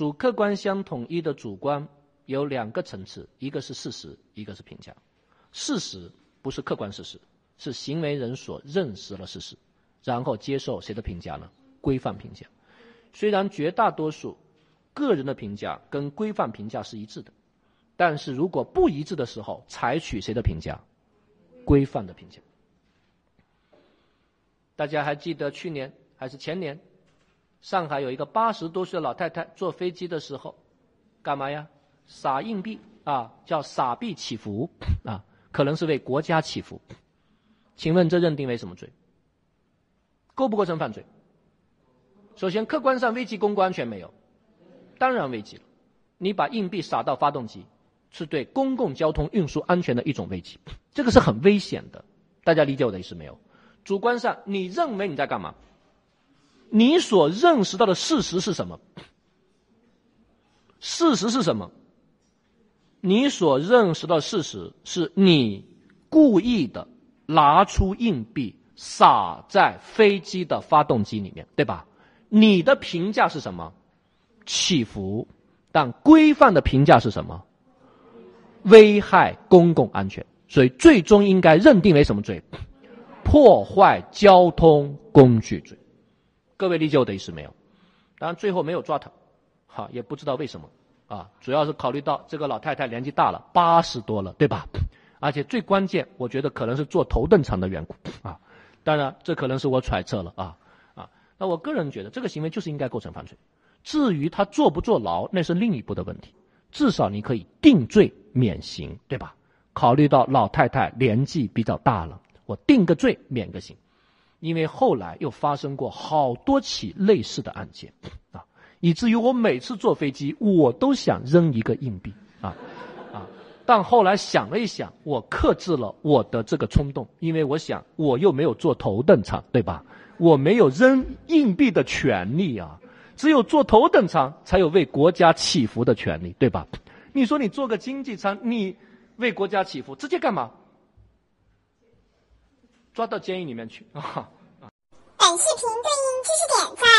主客观相统一的主观有两个层次，一个是事实，一个是评价。事实不是客观事实，是行为人所认识了事实，然后接受谁的评价呢？规范评价。虽然绝大多数个人的评价跟规范评价是一致的，但是如果不一致的时候，采取谁的评价？规范的评价。大家还记得去年还是前年，上海有一个八十多岁的老太太坐飞机的时候，干嘛呀？撒硬币啊，叫撒币祈福啊，可能是为国家祈福。请问这认定为什么罪？构不构成犯罪？首先，客观上危及公共安全没有？当然危及了。你把硬币撒到发动机，是对公共交通运输安全的一种危及，这个是很危险的。大家理解我的意思没有？主观上，你认为你在干嘛？你所认识到的事实是什么？事实是什么？你所认识到的事实是你故意的拿出硬币撒在飞机的发动机里面，对吧？你的评价是什么？起伏，但规范的评价是什么？危害公共安全，所以最终应该认定为什么罪？破坏交通工具罪。各位理解我的意思没有？当然最后没有抓他，哈也不知道为什么啊，主要是考虑到这个老太太年纪大了，八十多了，对吧？而且最关键，我觉得可能是坐头等舱的缘故啊。当然这可能是我揣测了啊。那我个人觉得，这个行为就是应该构成犯罪。至于他坐不坐牢，那是另一步的问题。至少你可以定罪免刑，对吧？考虑到老太太年纪比较大了，我定个罪免个刑。因为后来又发生过好多起类似的案件，啊，以至于我每次坐飞机，我都想扔一个硬币，啊，啊，但后来想了一想，我克制了我的这个冲动，因为我想我又没有坐头等舱，对吧？我没有扔硬币的权利啊，只有坐头等舱才有为国家祈福的权利，对吧？你说你坐个经济舱，你为国家祈福，直接干嘛？抓到监狱里面去啊！本视频对应知识点在